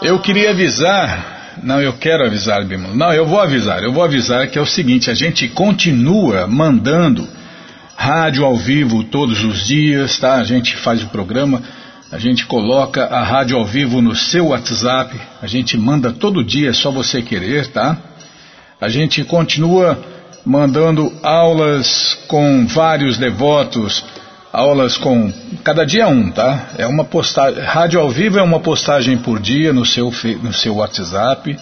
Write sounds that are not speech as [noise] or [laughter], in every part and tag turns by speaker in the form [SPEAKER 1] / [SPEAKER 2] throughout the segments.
[SPEAKER 1] Eu queria avisar, não, eu quero avisar, Bimala. Não, eu vou avisar, eu vou avisar que é o seguinte, a gente continua mandando rádio ao vivo todos os dias, tá? A gente faz o programa, a gente coloca a rádio ao vivo no seu WhatsApp, a gente manda todo dia, é só você querer, tá? A gente continua mandando aulas com vários devotos, aulas com cada dia um, tá? É uma postagem, rádio ao vivo é uma postagem por dia no seu no seu WhatsApp,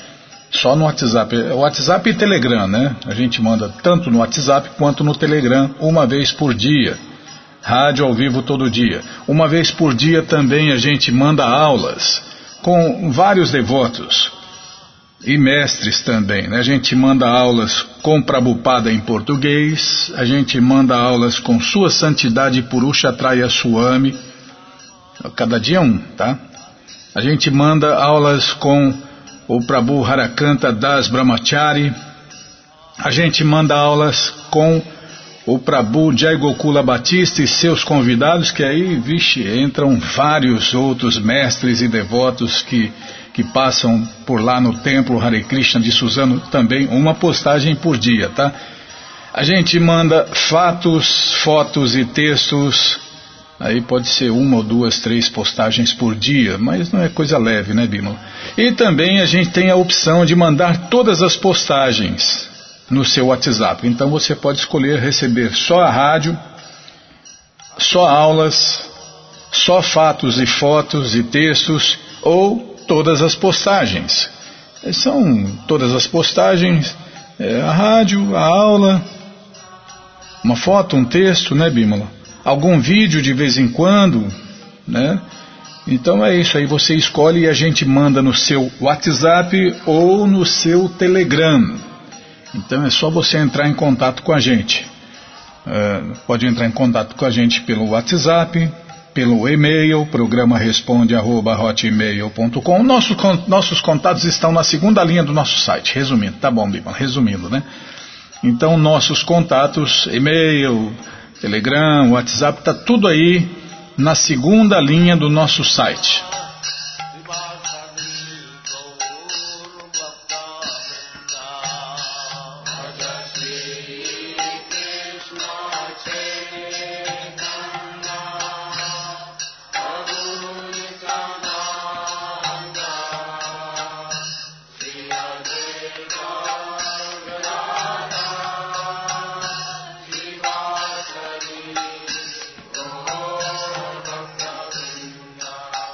[SPEAKER 1] só no WhatsApp, WhatsApp e Telegram, né? A gente manda tanto no WhatsApp quanto no Telegram uma vez por dia. Rádio ao vivo todo dia. Uma vez por dia também a gente manda aulas com vários devotos e mestres também. Né? A gente manda aulas com Prabhupada em português, a gente manda aulas com Sua Santidade Purusha Traya Swami, cada dia um, tá? A gente manda aulas com o Prabhu Harakanta Das Brahmachari, a gente manda aulas com o Prabhu Jai Gokula Batista e seus convidados, que aí, vixe, entram vários outros mestres e devotos que que passam por lá no templo Hare Krishna de Suzano também, uma postagem por dia, tá? A gente manda fatos, fotos e textos, aí pode ser uma ou duas, três postagens por dia, mas não é coisa leve, né, Bimo? E também a gente tem a opção de mandar todas as postagens no seu WhatsApp. Então você pode escolher receber só a rádio, só aulas, só fatos e fotos e textos ou todas as postagens. São todas as postagens, é, a rádio, a aula, uma foto, um texto, né, Bímola? Algum vídeo de vez em quando, né? Então é isso aí, você escolhe e a gente manda no seu WhatsApp ou no seu Telegram. Então é só você entrar em contato com a gente. É, pode entrar em contato com a gente pelo WhatsApp, pelo e-mail, programa responde arroba hotmail.com. Nossos, nossos contatos estão na segunda linha do nosso site, resumindo, tá bom, Biban, resumindo, né? Então, nossos contatos, e-mail, Telegram, WhatsApp, tá tudo aí na segunda linha do nosso site.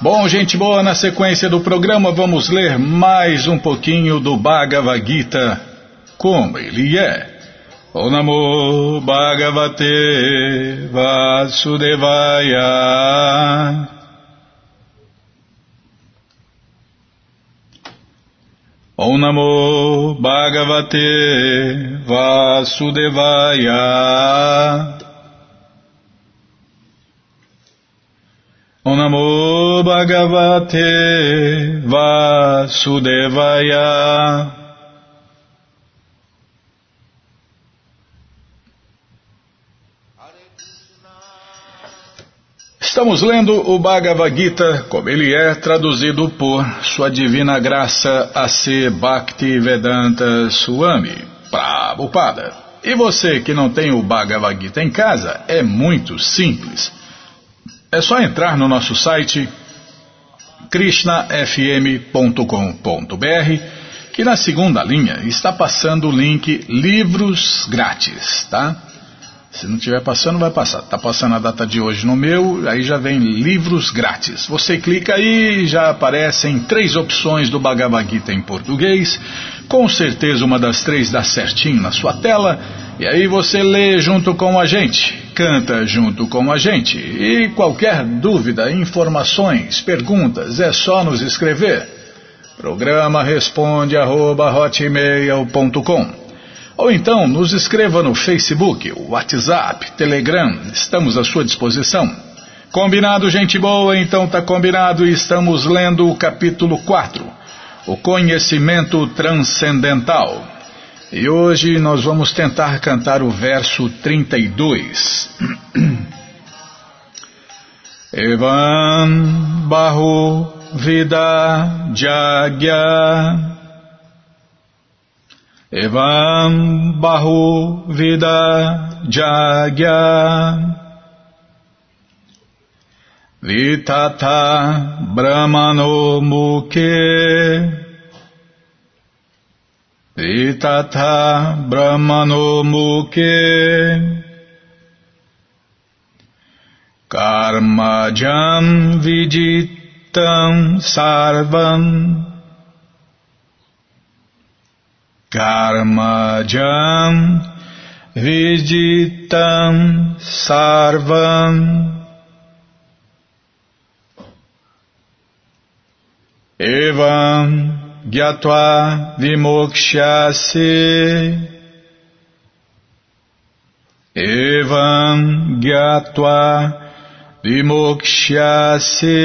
[SPEAKER 1] Bom, gente boa, na sequência do programa vamos ler mais um pouquinho do Bhagavad Gita, como ele é. O Namo Bhagavate Vasudevaya. Om Namo Bhagavate Vasudevaya. Om Namo Bhagavate Vasudevaya. Estamos lendo o Bhagavad Gita como ele é traduzido por Sua Divina Graça A.C. Bhakti Vedanta Swami Prabhupada. E você que não tem o Bhagavad Gita em casa, é muito simples. É só entrar no nosso site krishnafm.com.br que na segunda linha está passando o link Livros Grátis, tá? Se não estiver passando, vai passar. Está passando a data de hoje no meu, aí já vem livros grátis. Você clica aí, já aparecem três opções do Bhagavad Gita em português. Com certeza uma das três dá certinho na sua tela. E aí você lê junto com a gente, canta junto com a gente. E qualquer dúvida, informações, perguntas, é só nos escrever. Programa responde arroba, Ou então nos escreva no Facebook, WhatsApp, Telegram, estamos à sua disposição. Combinado, gente boa? Então tá combinado e estamos lendo o capítulo 4, o conhecimento transcendental. E hoje nós vamos tentar cantar o verso 32. [clears throat] Evan Bahu vida jagya Evam Bahu Vida Jagya Vitata Brahmano Mukhe Vitata Brahmano Mukhe. Karmajam Viditam Sarvam. Karmajam Viditam Sarvam. Evam Gyatva Vimokshase Evam Gyatva Vimokshase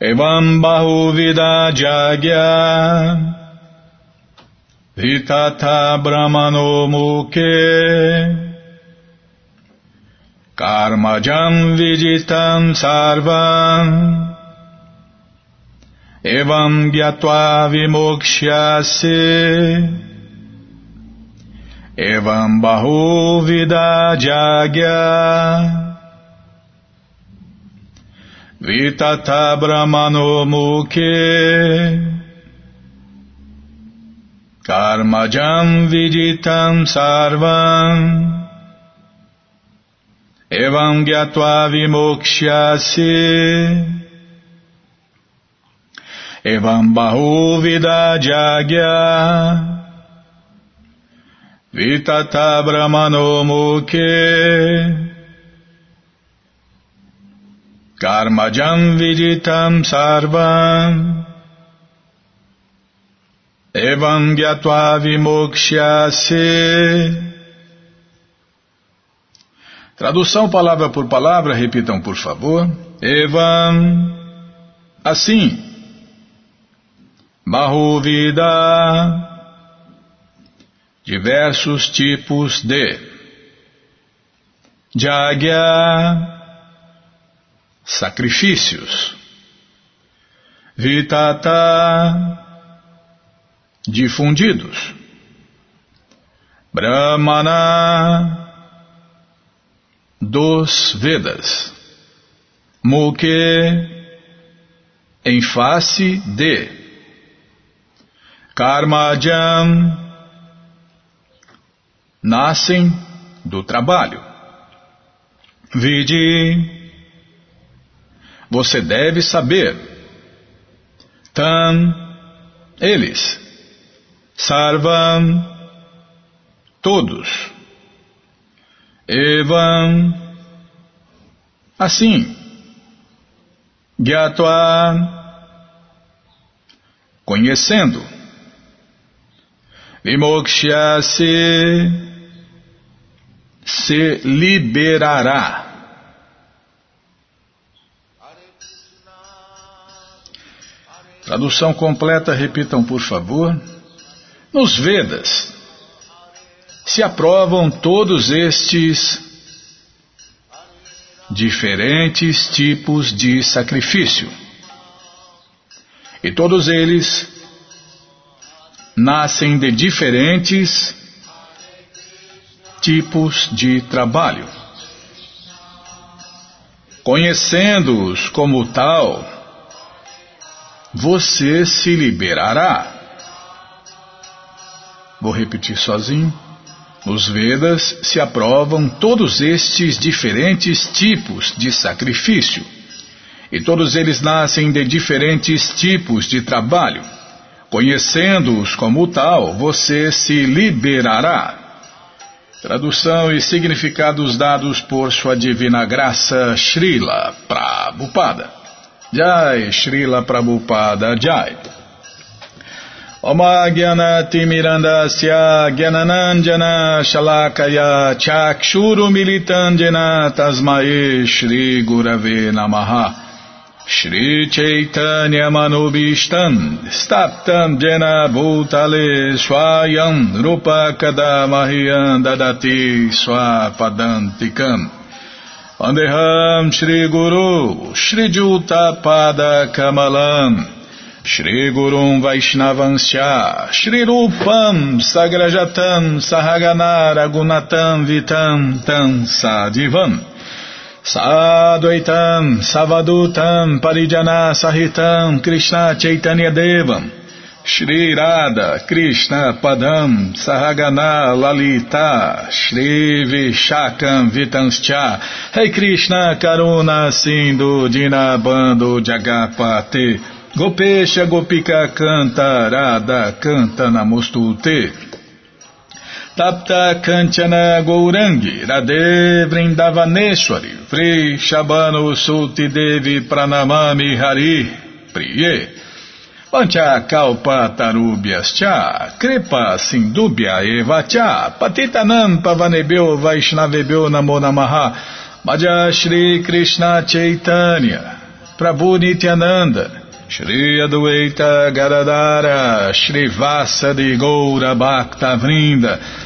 [SPEAKER 1] Evam Bahuvida Jagya Vitata Brahmano Mukhe Karmajam Viditam Sarvam Evam Gyatva Vimokshase Evam Bahuvida Jagya Vitata Brahmano Mukhe Karmajam Viditam Sarvam Evam Gyatva Vimokshasi Evam Bahuvida Jagya. Vitata Brahmano Mukhe. Karmajam viditam sarvam. Evam gyatva vimokshase Tradução palavra por palavra, repitam por favor. Evam. Assim Bahuvida Diversos tipos de Jagya sacrifícios. Vitata, difundidos. Brahmana, dos Vedas. Mukhe, em face de. Karmajam, nascem do trabalho. Vidi, você deve saber. Tam, eles. Sarvam, todos. Evam, assim. Gyatva, conhecendo. Vimokshyase, se liberará. Tradução completa, repitam por favor. Nos Vedas se aprovam todos estes diferentes tipos de sacrifício. E todos eles nascem de diferentes tipos de trabalho. Conhecendo-os como tal, você se liberará. Vou repetir sozinho. Nos Vedas se aprovam todos estes diferentes tipos de sacrifício, e todos eles nascem de diferentes tipos de trabalho. Conhecendo-os como tal, você se liberará. Tradução e significados dados por Sua Divina Graça Srila Prabhupada. Jai Srila Prabhupada Jai Oma Gyanati Mirandasya Gyananandjana Shalakaya Chakshuru Militandjana Tasmae Shri Gurave Namaha Shri Chaitanya Manubishtan Staptam Jena Bhutale Swayam Rupa Kadamahyam Dadati Swapadantikam Vandeham Shri Guru Shri Juta Pada Kamalam Shri Gurum Vaishnavanscha Shri Rupam Sagrajatam Sahagana Ragunatam Vitam Tam Sadivam Sadvaitam Savadutam Parijana Sahitam Krishna Chaitanya Devam Shri Radha Krishna Padam Sahagana Lalita Shri Vishakam Vitanscha Rei Krishna Karuna Sindhu Dinabando Jagapate Gopesha Gopika Canta Radha Canta Namostute Tapta Kanchana Gourangi Radhe Vrindavaneshwari Vri Shabano Sulti Devi Pranamami Hari Priye. Pancha kalpa tarubhyas cha, kripa sindubhya eva cha, patitanam pavanebhyo vaishnavebhyo namo namaha, madhya Shri Krishna Chaitanya, Prabhu Nityananda, Shri Adueita Gadadara, Shri Vasa de Goura Bhakta Vrinda,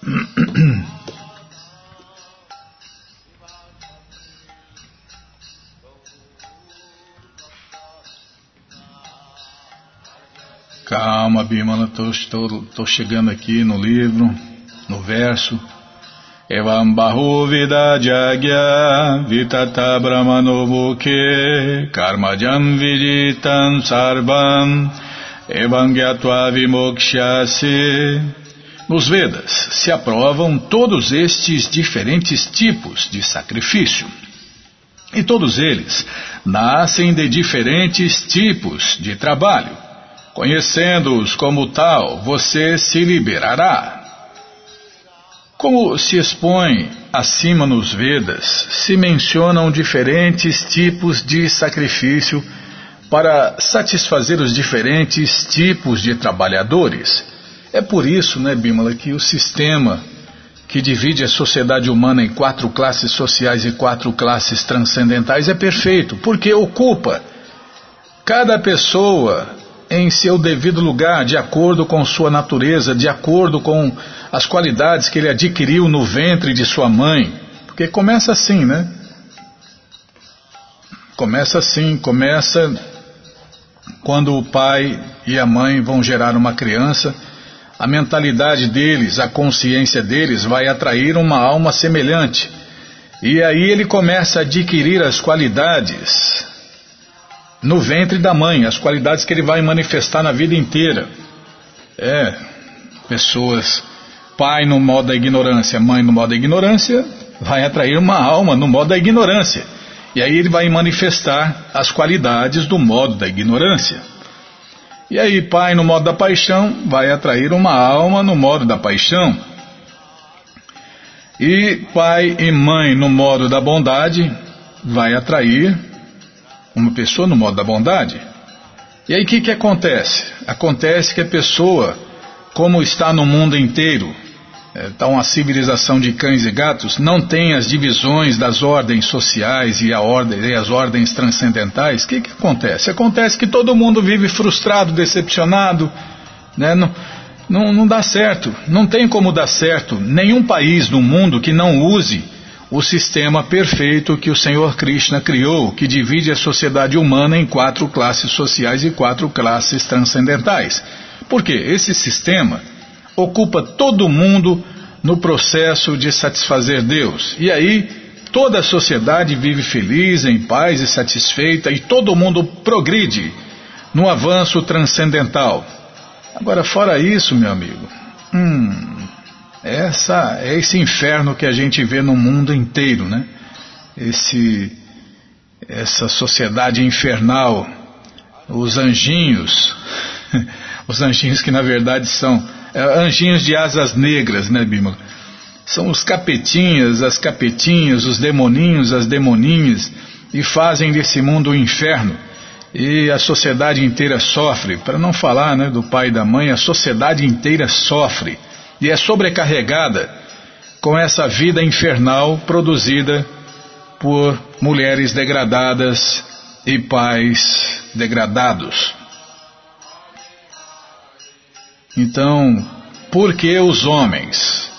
[SPEAKER 1] [coughs] Calma, Bimala, estou chegando aqui no livro, no verso. Evam Bahu Vidajagya Vitata Brahmanovuke Karmajam Viditam Sarvam Evam Gyatva Vimokshasi nos Vedas se aprovam todos estes diferentes tipos de sacrifício. E todos eles nascem de diferentes tipos de trabalho. Conhecendo-os como tal, você se liberará. Como se expõe acima nos Vedas, se mencionam diferentes tipos de sacrifício para satisfazer os diferentes tipos de trabalhadores. É por isso, né, Bímola, que o sistema que divide a sociedade humana em quatro classes sociais e quatro classes transcendentais é perfeito, porque ocupa cada pessoa em seu devido lugar, de acordo com sua natureza, de acordo com as qualidades que ele adquiriu no ventre de sua mãe. Porque começa assim, né? Começa assim, começa quando o pai e a mãe vão gerar uma criança a mentalidade deles, a consciência deles vai atrair uma alma semelhante. E aí ele começa a adquirir as qualidades no ventre da mãe, as qualidades que ele vai manifestar na vida inteira. É, pessoas, pai no modo da ignorância, mãe no modo da ignorância, vai atrair uma alma no modo da ignorância. E aí ele vai manifestar as qualidades do modo da ignorância. E aí, pai no modo da paixão vai atrair uma alma no modo da paixão. E pai e mãe no modo da bondade vai atrair uma pessoa no modo da bondade. E aí o que, que acontece? Acontece que a pessoa, como está no mundo inteiro, então a civilização de cães e gatos não tem as divisões das ordens sociais e, ordem, e as ordens transcendentais. O que, que acontece? Acontece que todo mundo vive frustrado, decepcionado, né? não, não, não dá certo. Não tem como dar certo nenhum país no mundo que não use o sistema perfeito que o Senhor Krishna criou, que divide a sociedade humana em quatro classes sociais e quatro classes transcendentais. Por quê? Esse sistema ocupa todo mundo no processo de satisfazer Deus. E aí toda a sociedade vive feliz, em paz e satisfeita, e todo mundo progride no avanço transcendental. Agora, fora isso, meu amigo, hum, essa é esse inferno que a gente vê no mundo inteiro, né? Esse, essa sociedade infernal, os anjinhos, [laughs] os anjinhos que na verdade são anjinhos de asas negras, né, Bímola? São os capetinhas, as capetinhas, os demoninhos, as demoninhas, e fazem desse mundo um inferno. E a sociedade inteira sofre, para não falar né, do pai e da mãe, a sociedade inteira sofre e é sobrecarregada com essa vida infernal produzida por mulheres degradadas e pais degradados. Então, por que os homens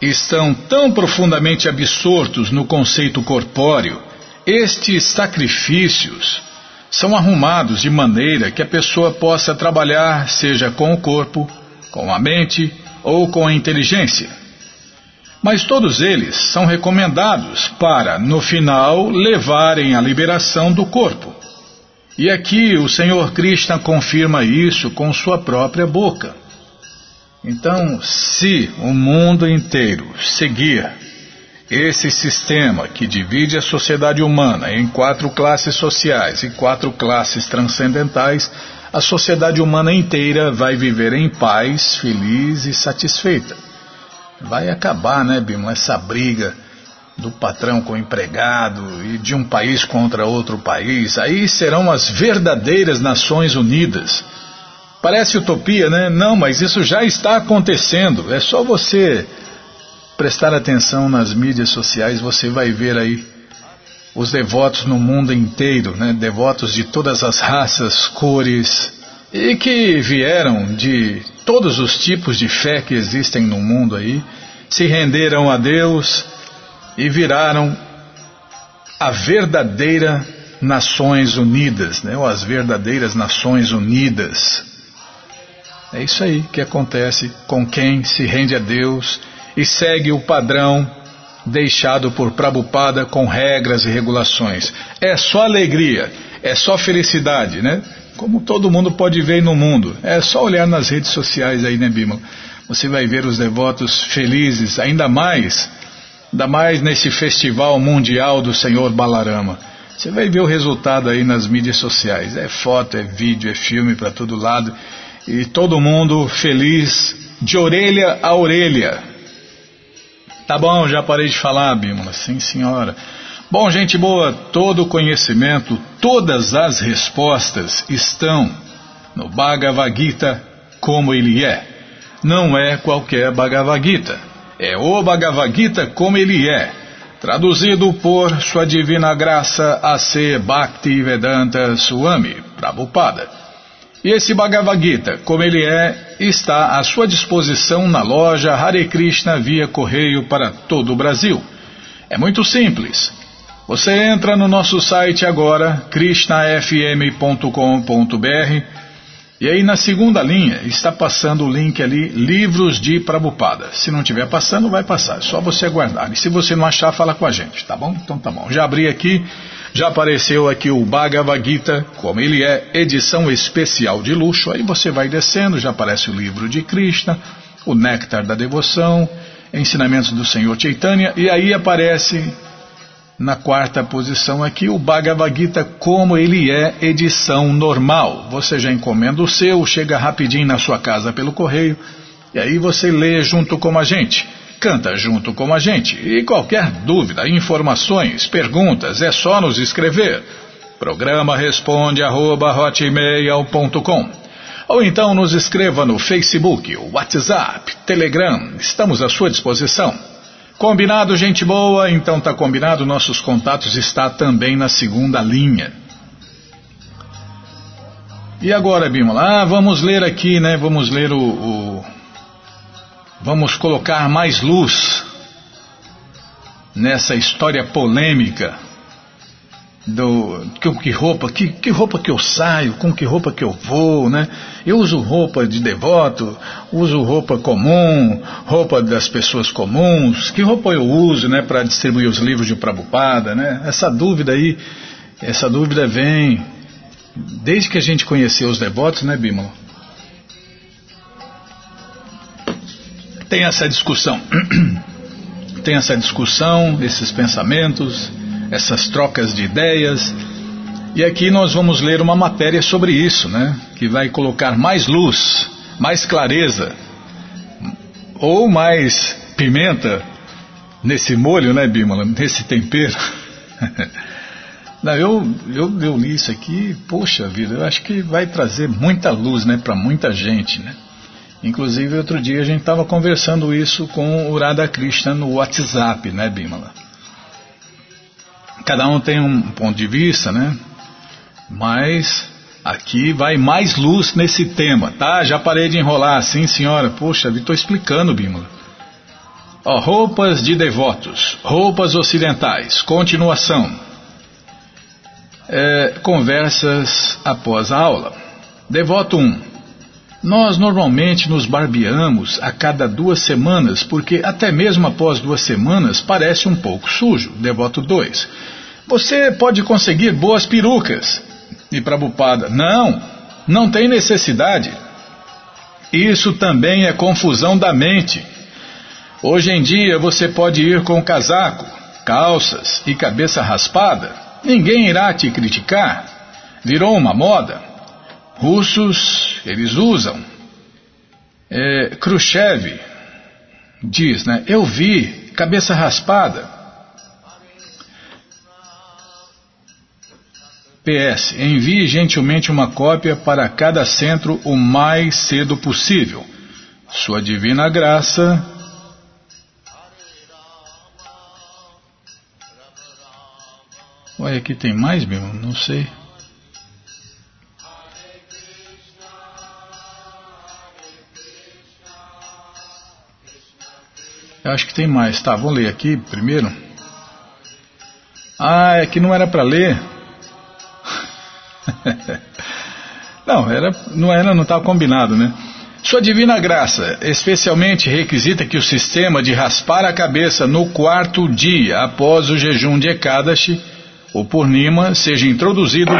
[SPEAKER 1] estão tão profundamente absortos no conceito corpóreo, estes sacrifícios são arrumados de maneira que a pessoa possa trabalhar, seja com o corpo, com a mente ou com a inteligência. Mas todos eles são recomendados para, no final, levarem à liberação do corpo. E aqui o Senhor Krishna confirma isso com sua própria boca. Então, se o mundo inteiro seguir esse sistema que divide a sociedade humana em quatro classes sociais e quatro classes transcendentais, a sociedade humana inteira vai viver em paz, feliz e satisfeita. Vai acabar, né, Bimo, essa briga do patrão com o empregado e de um país contra outro país. Aí serão as verdadeiras Nações Unidas. Parece utopia, né? Não, mas isso já está acontecendo. É só você prestar atenção nas mídias sociais, você vai ver aí os devotos no mundo inteiro, né? devotos de todas as raças, cores, e que vieram de todos os tipos de fé que existem no mundo aí, se renderam a Deus e viraram a verdadeira Nações Unidas, né? ou as verdadeiras Nações Unidas. É isso aí que acontece com quem se rende a Deus e segue o padrão deixado por Prabhupada com regras e regulações. É só alegria, é só felicidade, né? Como todo mundo pode ver no mundo. É só olhar nas redes sociais aí, né, Bima? Você vai ver os devotos felizes, ainda mais, ainda mais nesse festival mundial do Senhor Balarama. Você vai ver o resultado aí nas mídias sociais. É foto, é vídeo, é filme para todo lado. E todo mundo feliz, de orelha a orelha. Tá bom, já parei de falar, Bímola. Sim, senhora. Bom, gente boa, todo o conhecimento, todas as respostas estão no Bhagavad Gita como ele é. Não é qualquer Bhagavad Gita. É o Bhagavad Gita como ele é. Traduzido por Sua Divina Graça A.C. Bhaktivedanta Swami Prabhupada. E esse Bhagavad Gita, como ele é, está à sua disposição na loja Hare Krishna via correio para todo o Brasil. É muito simples. Você entra no nosso site agora, krishnafm.com.br, e aí na segunda linha está passando o link ali, Livros de Prabupada. Se não estiver passando, vai passar. É só você aguardar. E se você não achar, fala com a gente, tá bom? Então tá bom. Já abri aqui já apareceu aqui o Bhagavad Gita, como ele é, edição especial de luxo. Aí você vai descendo, já aparece o livro de Krishna, o Néctar da Devoção, Ensinamentos do Senhor Chaitanya, e aí aparece na quarta posição aqui o Bhagavad Gita como ele é, edição normal. Você já encomenda o seu, chega rapidinho na sua casa pelo correio, e aí você lê junto com a gente. Canta junto com a gente e qualquer dúvida, informações, perguntas, é só nos escrever. Programa responde arroba, ou então nos escreva no Facebook, WhatsApp, Telegram, estamos à sua disposição. Combinado, gente boa? Então tá combinado, nossos contatos está também na segunda linha. E agora, Bimola? Ah, vamos ler aqui, né? Vamos ler o, o Vamos colocar mais luz nessa história polêmica do que, roupa, que, que, roupa que eu saio, com que roupa que eu vou, né? Eu uso roupa de devoto, uso roupa comum, roupa das pessoas comuns, que roupa eu uso, né, para distribuir os livros de Prabhupada, né? Essa dúvida aí, essa dúvida vem desde que a gente conheceu os devotos, né, Bímola? Tem essa discussão. [clears throat] tem essa discussão, esses pensamentos, essas trocas de ideias. E aqui nós vamos ler uma matéria sobre isso, né? Que vai colocar mais luz, mais clareza ou mais pimenta nesse molho, né, Bímola? Nesse tempero. [laughs] Não, eu, eu, eu li isso aqui, poxa vida, eu acho que vai trazer muita luz né, para muita gente. Né? Inclusive, outro dia a gente estava conversando isso com o Radha Krishna no WhatsApp, né, Bimala? Cada um tem um ponto de vista, né? Mas aqui vai mais luz nesse tema, tá? Já parei de enrolar, sim, senhora. Poxa, estou explicando, Bimala. Ó, roupas de devotos, roupas ocidentais, continuação. É, conversas após a aula. Devoto 1. Nós normalmente nos barbeamos a cada duas semanas, porque até mesmo após duas semanas parece um pouco sujo. Devoto 2. Você pode conseguir boas perucas. E Prabhupada, não, não tem necessidade. Isso também é confusão da mente. Hoje em dia você pode ir com casaco, calças e cabeça raspada Ninguém irá te criticar. Virou uma moda. Russos, eles usam. É, Khrushchev diz, né? Eu vi, cabeça raspada. PS. Envie gentilmente uma cópia para cada centro o mais cedo possível. Sua divina graça Ué, aqui tem mais, meu? Não sei. Eu acho que tem mais. Tá, vamos ler aqui primeiro. Ah, é que não era para ler. [laughs] não, era, não era, não estava combinado, né? Sua divina graça, especialmente requisita que o sistema de raspar a cabeça no quarto dia após o jejum de Ekadashi o Purnima seja introduzido.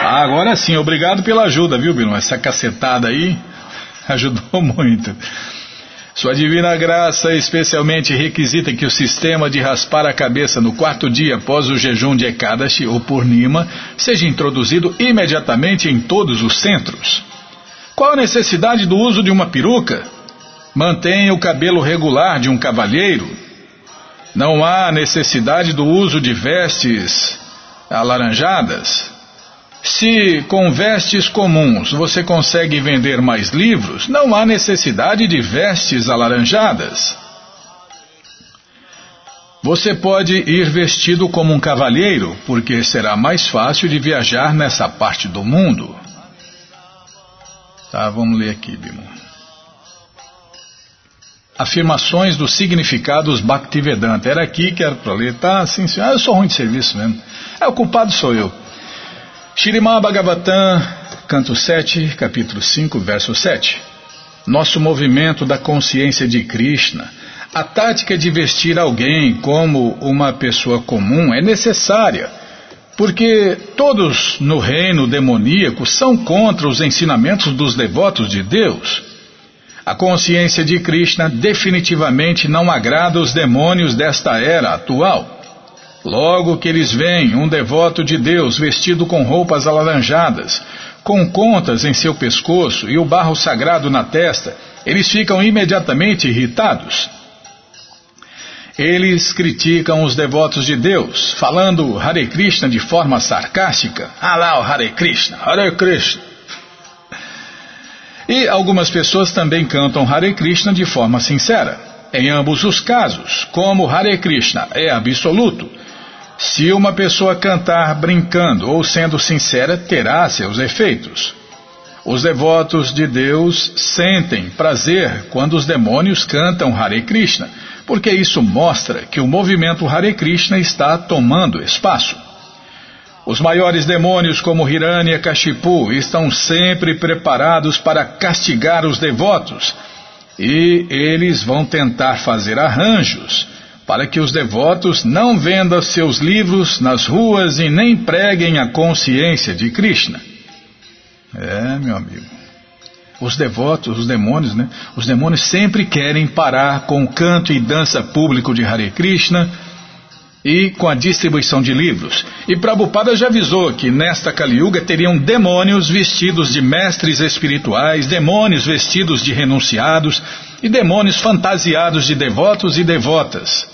[SPEAKER 1] Ah, agora sim, obrigado pela ajuda, viu, Bino? Essa cacetada aí [laughs] ajudou muito. Sua divina graça especialmente requisita que o sistema de raspar a cabeça no quarto dia após o jejum de Ekadashi ou Purnima seja introduzido imediatamente em todos os centros. Qual a necessidade do uso de uma peruca? Mantenha o cabelo regular de um cavalheiro não há necessidade do uso de vestes alaranjadas? Se com vestes comuns você consegue vender mais livros, não há necessidade de vestes alaranjadas. Você pode ir vestido como um cavalheiro, porque será mais fácil de viajar nessa parte do mundo. Tá, vamos ler aqui, Bimo. Afirmações dos significados Bhaktivedanta. Era aqui que era para ler. Tá, sim. Ah, eu sou ruim de serviço mesmo. É, o culpado sou eu. Shirimá Bhagavatam, canto 7, capítulo 5, verso 7. Nosso movimento da consciência de Krishna, a tática de vestir alguém como uma pessoa comum é necessária, porque todos no reino demoníaco são contra os ensinamentos dos devotos de Deus. A consciência de Krishna definitivamente não agrada os demônios desta era atual. Logo que eles veem um devoto de Deus vestido com roupas alaranjadas, com contas em seu pescoço e o barro sagrado na testa, eles ficam imediatamente irritados. Eles criticam os devotos de Deus, falando Hare Krishna de forma sarcástica. Ah lá o Hare Krishna, Hare Krishna. E algumas pessoas também cantam Hare Krishna de forma sincera. Em ambos os casos, como Hare Krishna é absoluto, se uma pessoa cantar brincando ou sendo sincera, terá seus efeitos. Os devotos de Deus sentem prazer quando os demônios cantam Hare Krishna, porque isso mostra que o movimento Hare Krishna está tomando espaço. Os maiores demônios, como Kashipu, estão sempre preparados para castigar os devotos, e eles vão tentar fazer arranjos para que os devotos não vendam seus livros nas ruas e nem preguem a consciência de Krishna. É, meu amigo. Os devotos, os demônios, né? Os demônios sempre querem parar com o canto e dança público de Hare Krishna e com a distribuição de livros. E Prabhupada já avisou que nesta Kaliuga teriam demônios vestidos de mestres espirituais, demônios vestidos de renunciados e demônios fantasiados de devotos e devotas.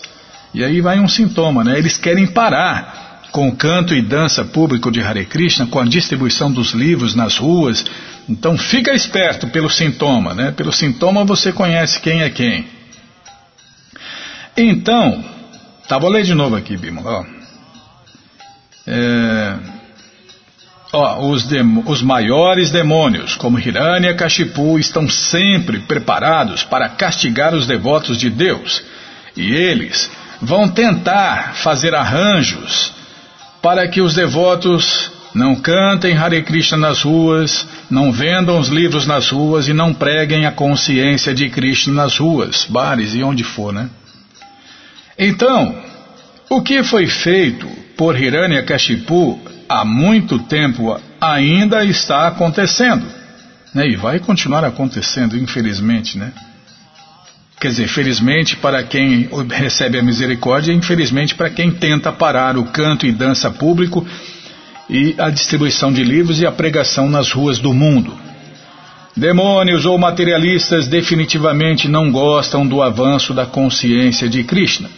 [SPEAKER 1] E aí vai um sintoma, né? Eles querem parar com o canto e dança público de Hare Krishna, com a distribuição dos livros nas ruas. Então fica esperto pelo sintoma, né? Pelo sintoma você conhece quem é quem. Então, Tá, vou ler de novo aqui, Bima. Ó, é, ó os, os maiores demônios, como Hiranya Kashipu, estão sempre preparados para castigar os devotos de Deus. E eles vão tentar fazer arranjos para que os devotos não cantem Hare Krishna nas ruas, não vendam os livros nas ruas e não preguem a consciência de Krishna nas ruas, bares e onde for, né? Então, o que foi feito por Hiranyakashipu há muito tempo ainda está acontecendo. Né? E vai continuar acontecendo, infelizmente, né? Quer dizer, felizmente para quem recebe a misericórdia, infelizmente para quem tenta parar o canto e dança público e a distribuição de livros e a pregação nas ruas do mundo. Demônios ou materialistas definitivamente não gostam do avanço da consciência de Krishna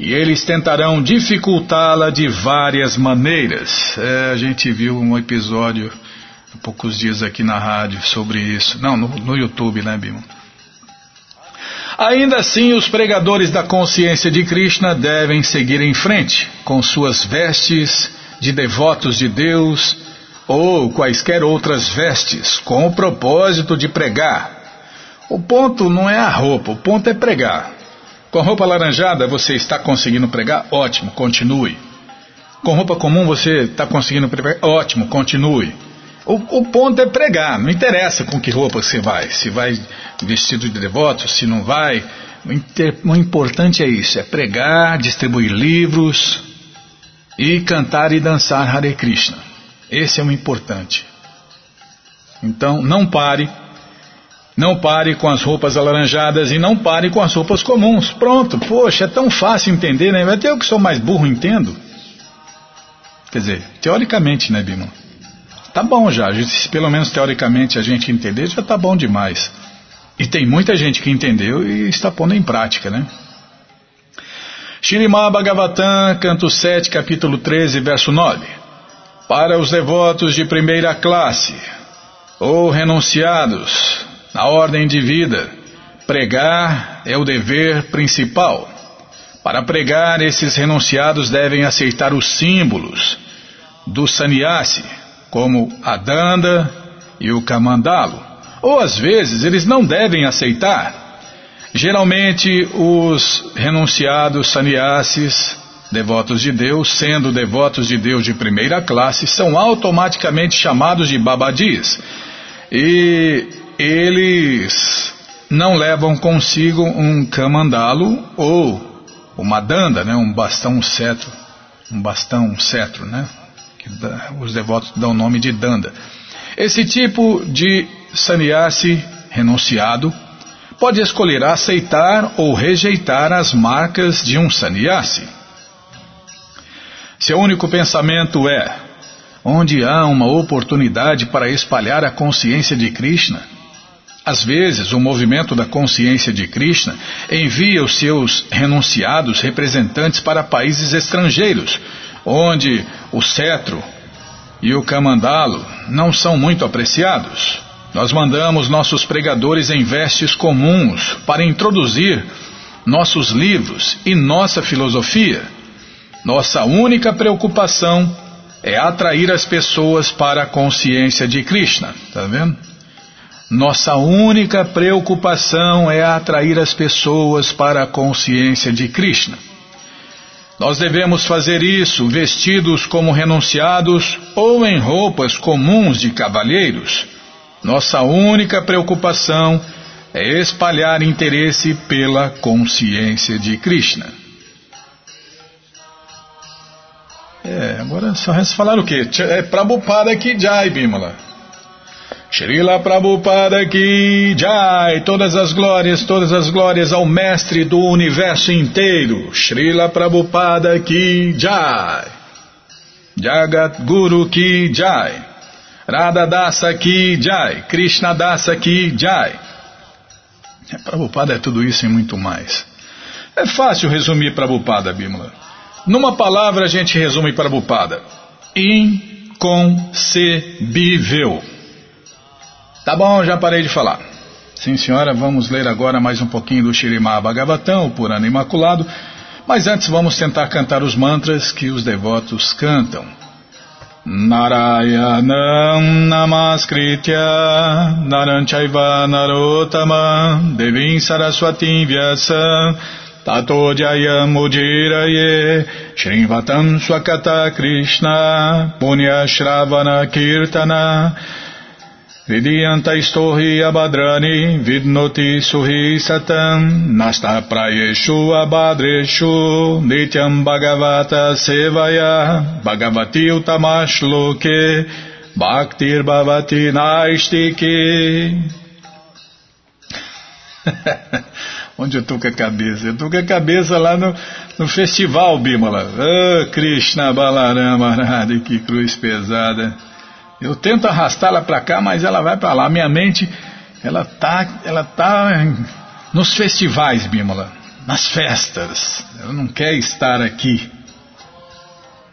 [SPEAKER 1] e eles tentarão dificultá-la de várias maneiras. É, a gente viu um episódio há poucos dias aqui na rádio sobre isso. Não, no, no YouTube, né, Bimo? Ainda assim, os pregadores da consciência de Krishna devem seguir em frente, com suas vestes de devotos de Deus ou quaisquer outras vestes, com o propósito de pregar. O ponto não é a roupa, o ponto é pregar. Com roupa laranjada você está conseguindo pregar? Ótimo, continue. Com roupa comum você está conseguindo pregar? Ótimo, continue. O, o, ponto é pregar, não interessa com que roupa você vai, se vai vestido de devoto, se não vai. O, inter, o importante é isso, é pregar, distribuir livros e cantar e dançar Hare Krishna. Esse é o importante. Então, não pare não pare com as roupas alaranjadas e não pare com as roupas comuns. Pronto, poxa, é tão fácil entender, né? Até eu que sou mais burro entendo. Quer dizer, teoricamente, né, Bima? Tá bom já, se pelo menos teoricamente a gente entender, já tá bom demais. E tem muita gente que entendeu e está pondo em prática, né? Shirimá Bhagavatam, canto 7, capítulo 13, verso 9. Para os devotos de primeira classe, ou renunciados, na ordem de vida, pregar é o dever principal. Para pregar, esses renunciados devem aceitar os símbolos do sannyasi, como a danda e o kamandalo. Ou às vezes eles não devem aceitar. Geralmente os renunciados sannyasis, devotos de Deus, sendo devotos de Deus de primeira classe, são automaticamente chamados de babadis. E eles não levam consigo um camandalo ou uma danda, né, um bastão, um cetro, um bastão, um cetro, né, que os devotos dão o nome de danda. Esse tipo de sannyasi renunciado pode escolher aceitar ou rejeitar as marcas de um sannyasi. Seu único pensamento é: onde há uma oportunidade para espalhar a consciência de Krishna, às vezes, o movimento da consciência de Krishna envia os seus renunciados representantes para países estrangeiros, onde o cetro e o camandalo não são muito apreciados. Nós mandamos nossos pregadores em vestes comuns para introduzir nossos livros e nossa filosofia. Nossa única preocupação é atrair as pessoas para a consciência de Krishna. Está vendo? Nossa única preocupação é atrair as pessoas para a consciência de Krishna. Nós devemos fazer isso vestidos como renunciados ou em roupas comuns de cavalheiros. Nossa única preocupação é espalhar interesse pela consciência de Krishna. É, agora só resta falar o quê? É Prabhupada aqui, Jai Bimala. Srila Prabhupada Ki Jai, todas as glórias, todas as glórias ao mestre do universo inteiro. Srila Prabhupada Ki Jai. Jagat Guru Ki Jai. Radha Dasa Ki Jai. Krishna Dasa Ki Jai. É, Prabhupada é tudo isso e muito mais. É fácil resumir Prabhupada, Bimala. Numa palavra a gente resume Prabhupada. Inconcebível. Tá bom, já parei de falar. Sim, senhora, vamos ler agora mais um pouquinho do Shirimá Bhagavatam, o Purana Imaculado, mas antes vamos tentar cantar os mantras que os devotos cantam. Narayanam Namaskritya Naranchaiva Narotama Devim Saraswatim Vyasam Tato Jayam Ujiraye Shrivatam Swakata Krishna Punya Shravana Kirtana Vidyanta Istorhi Abadrani Vidnoti Suhi Satam Nasta Prayeshu Abadreshu Nityam Bhagavata Sevaya Bhagavati Utamash Loke Bhaktir Bhavati Naistiki [laughs] Onde eu tô com a cabeça? Eu tô com a cabeça lá no, no festival, Bimala. Oh, Krishna Balarama, que cruz pesada. Eu tento arrastá-la para cá, mas ela vai para lá. Minha mente, ela tá, ela tá nos festivais, Bímola, nas festas. Ela não quer estar aqui.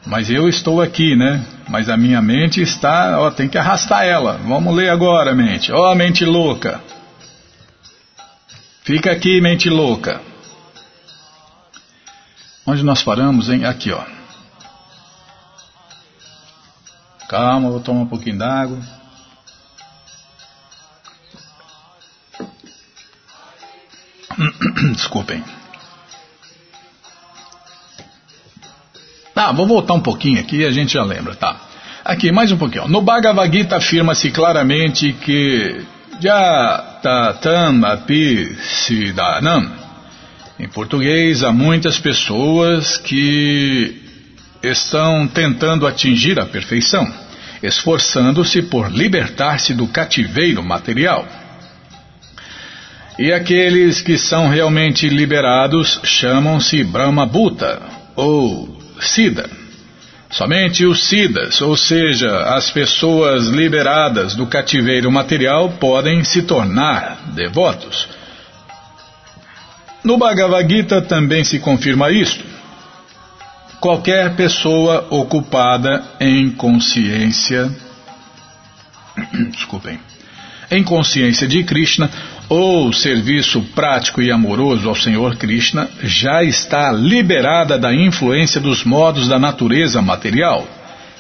[SPEAKER 1] Mas eu estou aqui, né? Mas a minha mente está, ó, tem que arrastar ela. Vamos ler agora, mente. Ó, mente louca. Fica aqui, mente louca. Onde nós paramos, hein? Aqui, ó. Calma, vou tomar um pouquinho d'água. [clears throat] Desculpem. Tá, vou voltar um pouquinho aqui e a gente já lembra, tá? Aqui, mais um pouquinho. No Bhagavad Gita afirma-se claramente que Jatatam Api. Em português, há muitas pessoas que estão tentando atingir a perfeição, esforçando-se por libertar-se do cativeiro material. E aqueles que são realmente liberados chamam-se Brahma Bhuta ou Siddha. Somente os Siddhas, ou seja, as pessoas liberadas do cativeiro material, podem se tornar devotos. No Bhagavad Gita também se confirma isto qualquer pessoa ocupada em consciência, [clears throat] desculpem, em consciência de Krishna ou serviço prático e amoroso ao Senhor Krishna já está liberada da influência dos modos da natureza material.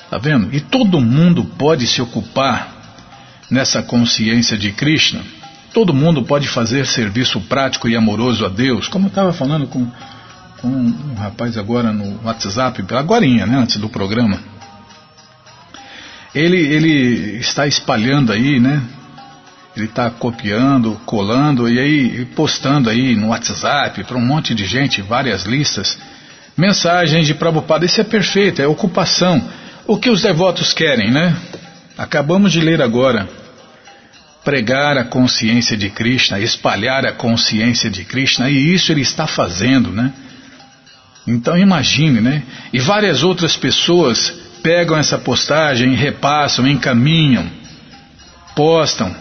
[SPEAKER 1] Tá vendo? E todo mundo pode se ocupar nessa consciência de Krishna. Todo mundo pode fazer serviço prático e amoroso a Deus, como eu estava falando com com um rapaz agora no WhatsApp, agora, né, antes do programa. Ele, ele está espalhando aí, né? Ele está copiando, colando e aí postando aí no WhatsApp para um monte de gente, várias listas, mensagens de Prabhupada. Isso é perfeito, é ocupação. O que os devotos querem, né? Acabamos de ler agora. Pregar a consciência de Krishna, espalhar a consciência de Krishna, e isso ele está fazendo, né? Então imagine, né? E várias outras pessoas pegam essa postagem, repassam, encaminham, postam.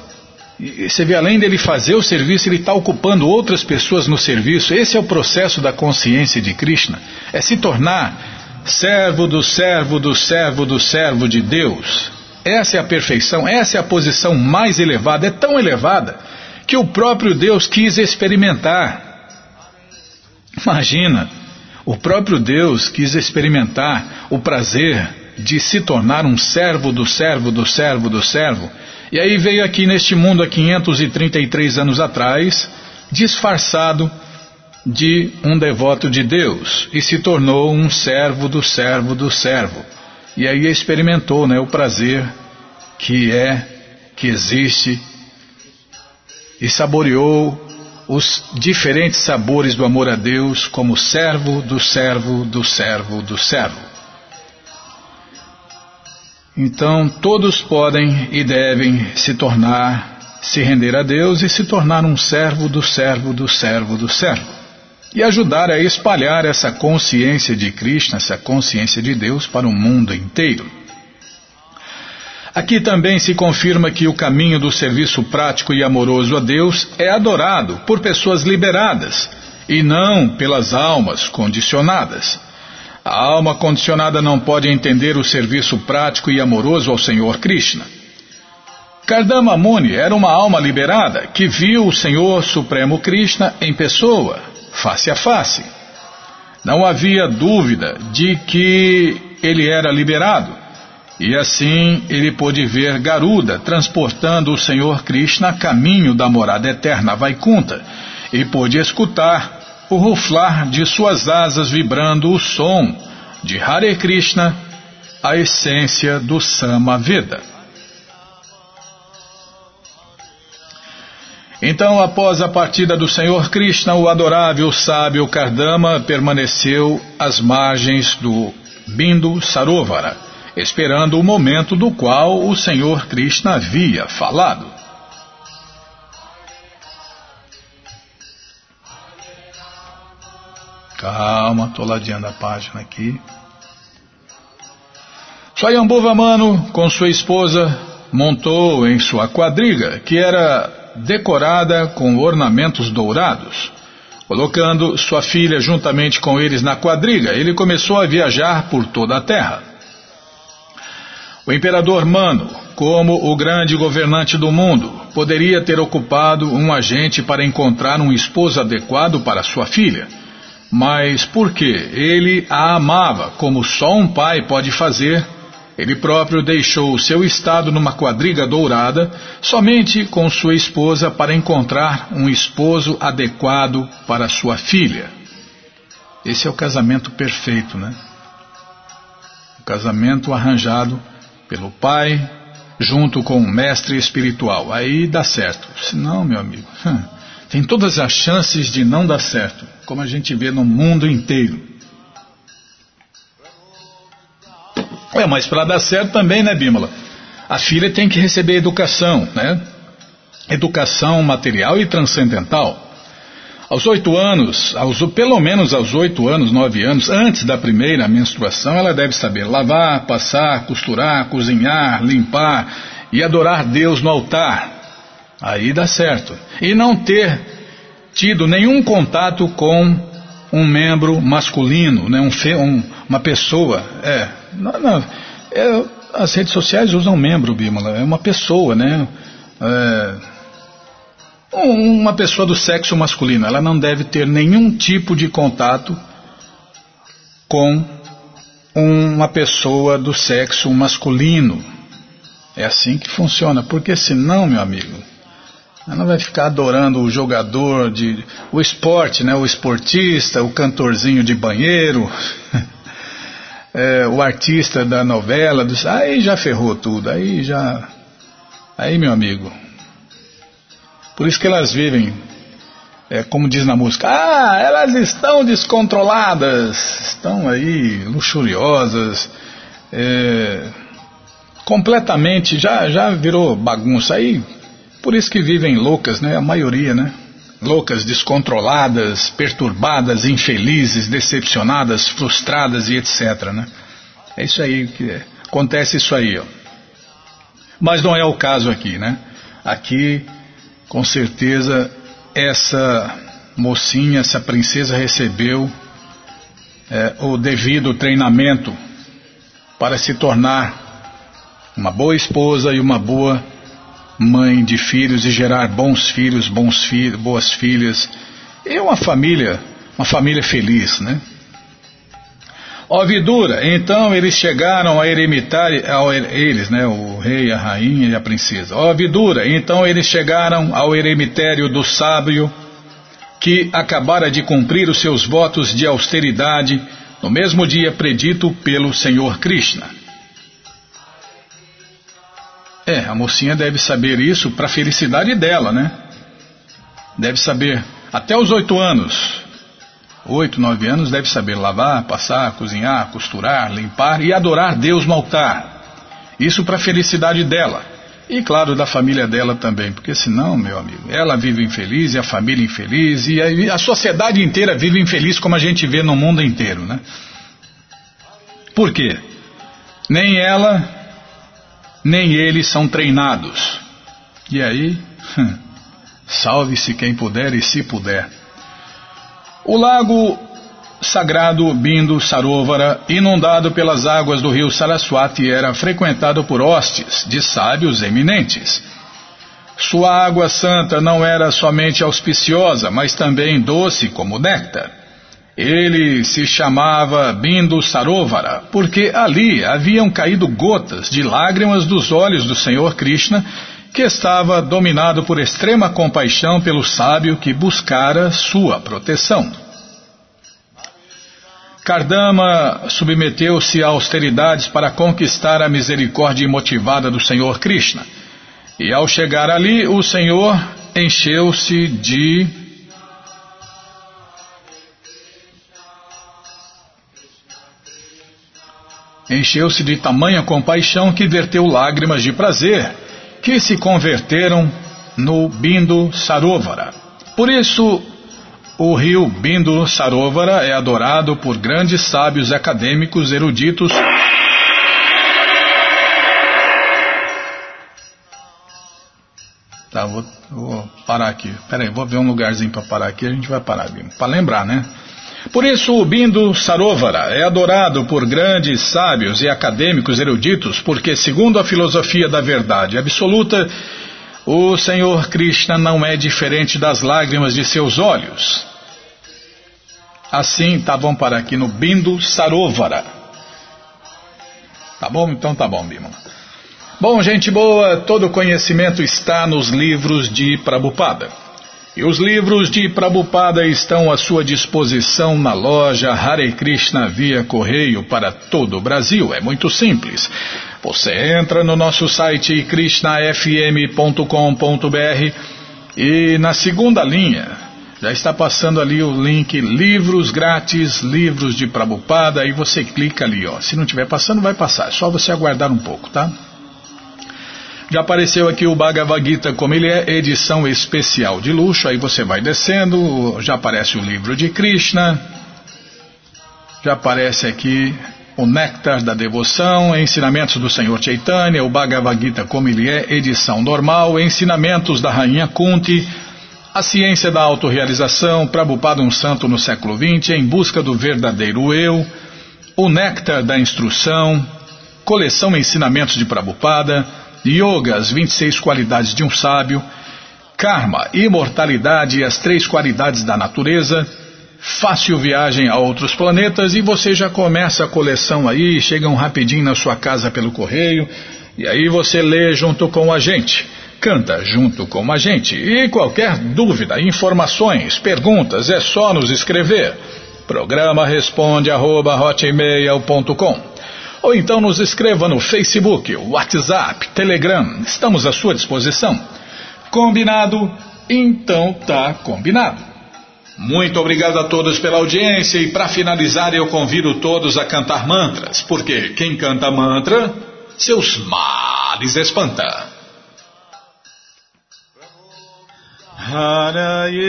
[SPEAKER 1] E você vê, além dele fazer o serviço, ele está ocupando outras pessoas no serviço. Esse é o processo da consciência de Krishna. É se tornar servo do servo do servo do servo de Deus. Essa é a perfeição, essa é a posição mais elevada, é tão elevada que o próprio Deus quis experimentar. Imagina. O próprio Deus quis experimentar o prazer de se tornar um servo do servo do servo do servo. E aí veio aqui neste mundo há 533 anos atrás, disfarçado de um devoto de Deus e se tornou um servo do servo do servo. E aí experimentou né, o prazer que é, que existe, e saboreou os diferentes sabores do amor a Deus como servo do servo do servo do servo. Então todos podem e devem se tornar, se render a Deus e se tornar um servo do servo do servo do servo. E ajudar a espalhar essa consciência de Krishna, essa consciência de Deus para o mundo inteiro. Aqui também se confirma que o caminho do serviço prático e amoroso a Deus é adorado por pessoas liberadas e não pelas almas condicionadas. A alma condicionada não pode entender o serviço prático e amoroso ao Senhor Krishna. Kardama Muni era uma alma liberada que viu o Senhor Supremo Krishna em pessoa, face a face. Não havia dúvida de que ele era liberado, e assim ele pôde ver Garuda transportando o Senhor Krishna a caminho da morada eterna Vaikunta, e pôde escutar o ruflar de suas asas vibrando o som de Hare Krishna, a essência do Samaveda. Então, após a partida do Senhor Krishna, o adorável sábio Kardama permaneceu às margens do Bindu Sarovara, esperando o momento do qual o Senhor Krishna havia falado. Calma, estou ladeando a página aqui. Swayambhuva Mano, com sua esposa, montou em sua quadriga, que era decorada com ornamentos dourados. Colocando sua filha juntamente com eles na quadriga, ele começou a viajar por toda a terra. O imperador Mano, como o grande governante do mundo, poderia ter ocupado um agente para encontrar um esposo adequado para sua filha mas porque ele a amava como só um pai pode fazer, ele próprio deixou o seu estado numa quadriga dourada somente com sua esposa para encontrar um esposo adequado para sua filha. Esse é o casamento perfeito, né? O casamento arranjado pelo pai junto com o mestre espiritual. Aí dá certo. Senão, meu amigo, tem todas as chances de não dar certo como a gente vê no mundo inteiro. É, mas para dar certo também, né, Bímola? A filha tem que receber educação, né? Educação material e transcendental. Aos oito anos, aos, pelo menos aos oito anos, nove anos, antes da primeira menstruação, ela deve saber lavar, passar, costurar, cozinhar, limpar e adorar Deus no altar. Aí dá certo. E não ter tido nenhum contato com um membro masculino, né, um, um, uma pessoa. É, não, não, é, as redes sociais usam membro, Bímola, é uma pessoa, né? É, uma pessoa do sexo masculino, ela não deve ter nenhum tipo de contato com uma pessoa do sexo masculino. É assim que funciona, porque senão, meu amigo, ela vai ficar adorando o jogador de o esporte, né? O esportista, o cantorzinho de banheiro, [laughs] é, o artista da novela. Dos, aí já ferrou tudo. Aí já, aí meu amigo. Por isso que elas vivem, é, como diz na música, ah, elas estão descontroladas, estão aí luxuriosas, é, completamente já já virou bagunça aí por isso que vivem loucas, né? A maioria, né? Loucas, descontroladas, perturbadas, infelizes, decepcionadas, frustradas e etc, né? É isso aí que é. acontece isso aí, ó. Mas não é o caso aqui, né? Aqui, com certeza, essa mocinha, essa princesa recebeu é, o devido treinamento para se tornar uma boa esposa e uma boa mãe de filhos e gerar bons filhos, bons filhos, boas filhas. E uma família, uma família feliz, né? Ó Vidura, então eles chegaram a eremitar, ao, eles, né, o rei, a rainha e a princesa. Ó Vidura, então eles chegaram ao eremitério do sábio que acabara de cumprir os seus votos de austeridade no mesmo dia predito pelo Senhor Krishna. É, a mocinha deve saber isso para a felicidade dela, né? Deve saber, até os oito anos, oito, nove anos, deve saber lavar, passar, cozinhar, costurar, limpar e adorar Deus no altar. Isso para a felicidade dela. E claro, da família dela também, porque senão, meu amigo, ela vive infeliz e a família infeliz e a, a sociedade inteira vive infeliz como a gente vê no mundo inteiro, né? Por quê? Nem ela, nem ele são treinados. E aí, [laughs] salve-se quem puder e se puder. O lago sagrado Bindo Sarovara, inundado pelas águas do rio Saraswati, era frequentado por hostes de sábios eminentes. Sua água santa não era somente auspiciosa, mas também doce como néctar. Ele se chamava Bindo Sarovara, porque ali haviam caído gotas de lágrimas dos olhos do Senhor Krishna, que estava dominado por extrema compaixão pelo sábio que buscara sua proteção. Kardama submeteu-se a austeridades para conquistar a misericórdia imotivada do Senhor Krishna. E ao chegar ali, o Senhor encheu-se de encheu-se de tamanha compaixão que verteu lágrimas de prazer, que se converteram no Bindo Sarovara. Por isso, o rio Bindo Sarovara é adorado por grandes sábios acadêmicos eruditos. Tá, vou, vou parar aqui. Peraí, vou ver um lugarzinho para parar aqui, a gente vai parar, para lembrar, né? Por isso, o Bindo Sarovara é adorado por grandes sábios e acadêmicos eruditos, porque, segundo a filosofia da verdade absoluta, o Senhor Krishna não é diferente das lágrimas de seus olhos. Assim, tá bom para aqui no Bindu Sarovara. Tá bom? Então tá bom, Bima. Bom, gente boa, todo conhecimento está nos livros de Prabhupada. E os livros de Prabhupada estão à sua disposição na loja Hare Krishna via correio para todo o Brasil. É muito simples. Você entra no nosso site krishnafm.com.br e na segunda linha já está passando ali o link livros grátis, livros de Prabhupada, aí você clica ali, ó. Se não estiver passando, vai passar. É só você aguardar um pouco, tá? Já apareceu aqui o Bhagavad Gita como ele é, edição especial de luxo. Aí você vai descendo, já aparece o livro de Krishna, já aparece aqui o Néctar da Devoção, Ensinamentos do Senhor Chaitanya, o Bhagavad Gita como ele é, edição normal, Ensinamentos da Rainha Kunti, A Ciência da Autorealização, Prabhupada um Santo no século XX, Em Busca do Verdadeiro Eu, o Néctar da Instrução, Coleção Ensinamentos de Prabhupada, Yoga, as 26 qualidades de um sábio, Karma, Imortalidade e as três qualidades da natureza, fácil viagem a outros planetas e você já começa a coleção aí, chegam rapidinho na sua casa pelo correio. E aí você lê junto com a gente, canta junto com a gente. E qualquer dúvida, informações, perguntas é só nos escrever. Programa responde arroba, ou então nos escreva no Facebook, WhatsApp, Telegram, estamos à sua disposição. Combinado? Então tá combinado. Muito obrigado a todos pela audiência e para finalizar eu convido todos a cantar mantras, porque quem canta mantra, seus males espanta. Haraye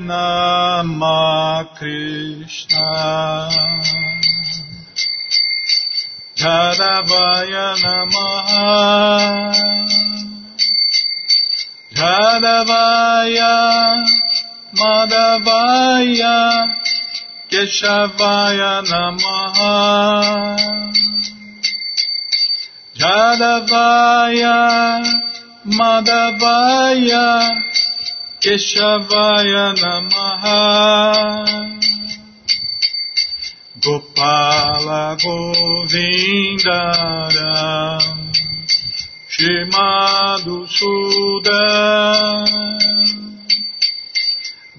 [SPEAKER 1] Nama Krishna Jadavaya Namaha. Jadavaya Madhavaya Keshavaya Namaha. Jadavaya Madhavaya Keshavaya Namaha Gopala Govindaram Shimadu Sudan.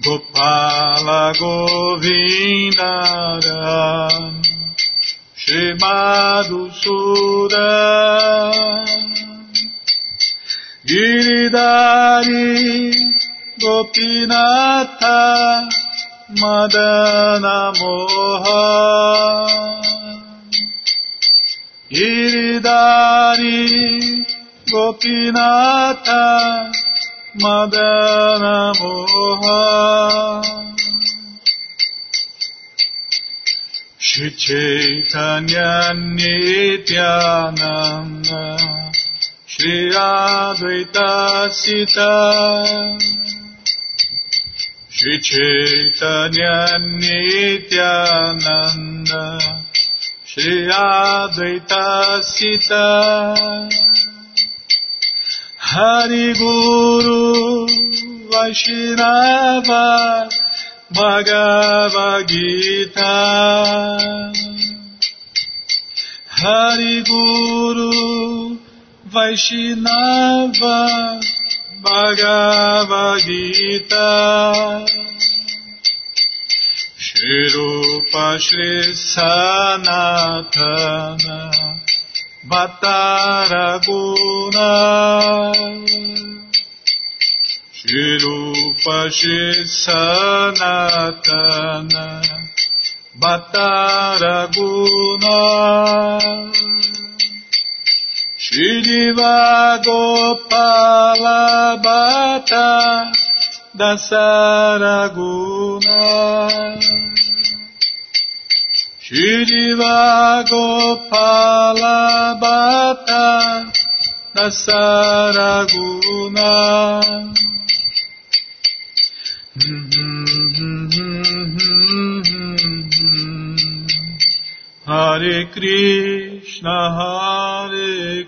[SPEAKER 1] Gopala Govindaram Shemadu Sudam Giridari Gopinata Madana Moha Giridari
[SPEAKER 2] Gopinata Madana Moha Shri Chaitanya Nityananda. Shri Advaita Sita Shri Chaitanya Nityananda Shri Advaita Sita Hari Guru Vaishnava Bhagavad Gita. Hari Guru Vaishnava Bhagavad Gita Shri Rupa Shri Sanatana Bhattaraguna Shri Rupa Shri Sanatana Shridiva Gopala Bhatta Dasaraguna Shridiva Gopala Bhatta Dasaraguna Hare Krishna Hare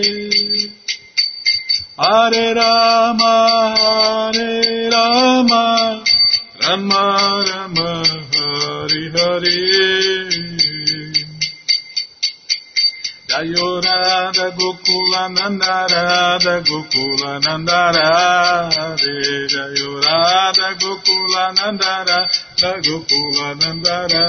[SPEAKER 2] Hare Rama Hare Rama Rama Rama Hare Hare. Jayorada Gokula Nandarada Gokula Nandara Jayorada Gokula Nandara Gokula Nandara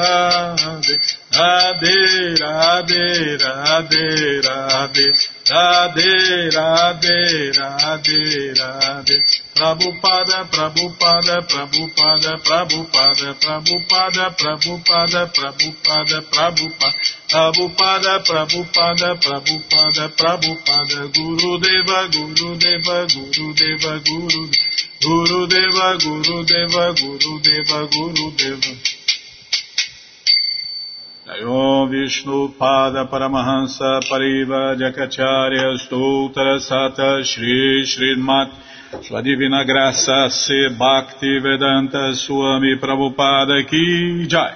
[SPEAKER 2] Radhe Radhe Radhe Radhe Radhe, Radhe, Radhe, Radhe. Prabhupada, Prabhupada, Prabhupada, Prabhupada, Prabhupada, Prabhupada, Prabhupada, Prabhupada. Prabhupada, Prabhupada, Prabhupada, Prabhupada. Guru Deva, Guru Deva, Guru Deva, Guru. Guru Deva, Guru Deva, Guru Deva, Guru Deva. Om Vishnu Pada Paramahansa Pariva Jakacharya Stoutra Sata Shri Srimat Sua Divina Graça Se Bhakti Vedanta Swami Prabhupada Ki Jai.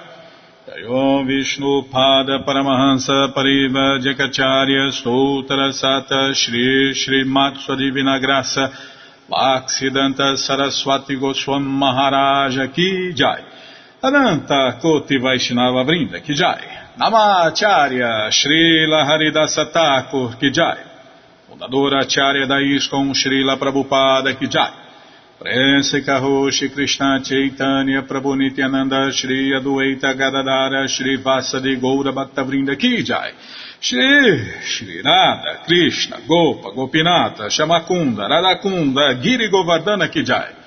[SPEAKER 2] Om Vishnu Pada Paramahansa Pariva Jakacharya Stoutra Sata Shri Srimat Sua Divina Graça Bhaksidanta Saraswati Goswam Maharaja Ki Jai Ananta Koti Vaishnava Vrinda Kijai, Namacharya Srila Haridasa Thakur Kijai, fundadora Acharya da Srila Prabhupada Kijai, Prense Karoshi Krishna Chaitanya Prabhu Nityananda Shri Adueita Gadadara Shri Vasadi Goura Bhaktavrinda Kijai, Shri Shri Radha Krishna Gopa Gopinata Shamakunda Radakunda Giri Govardhana Kijai,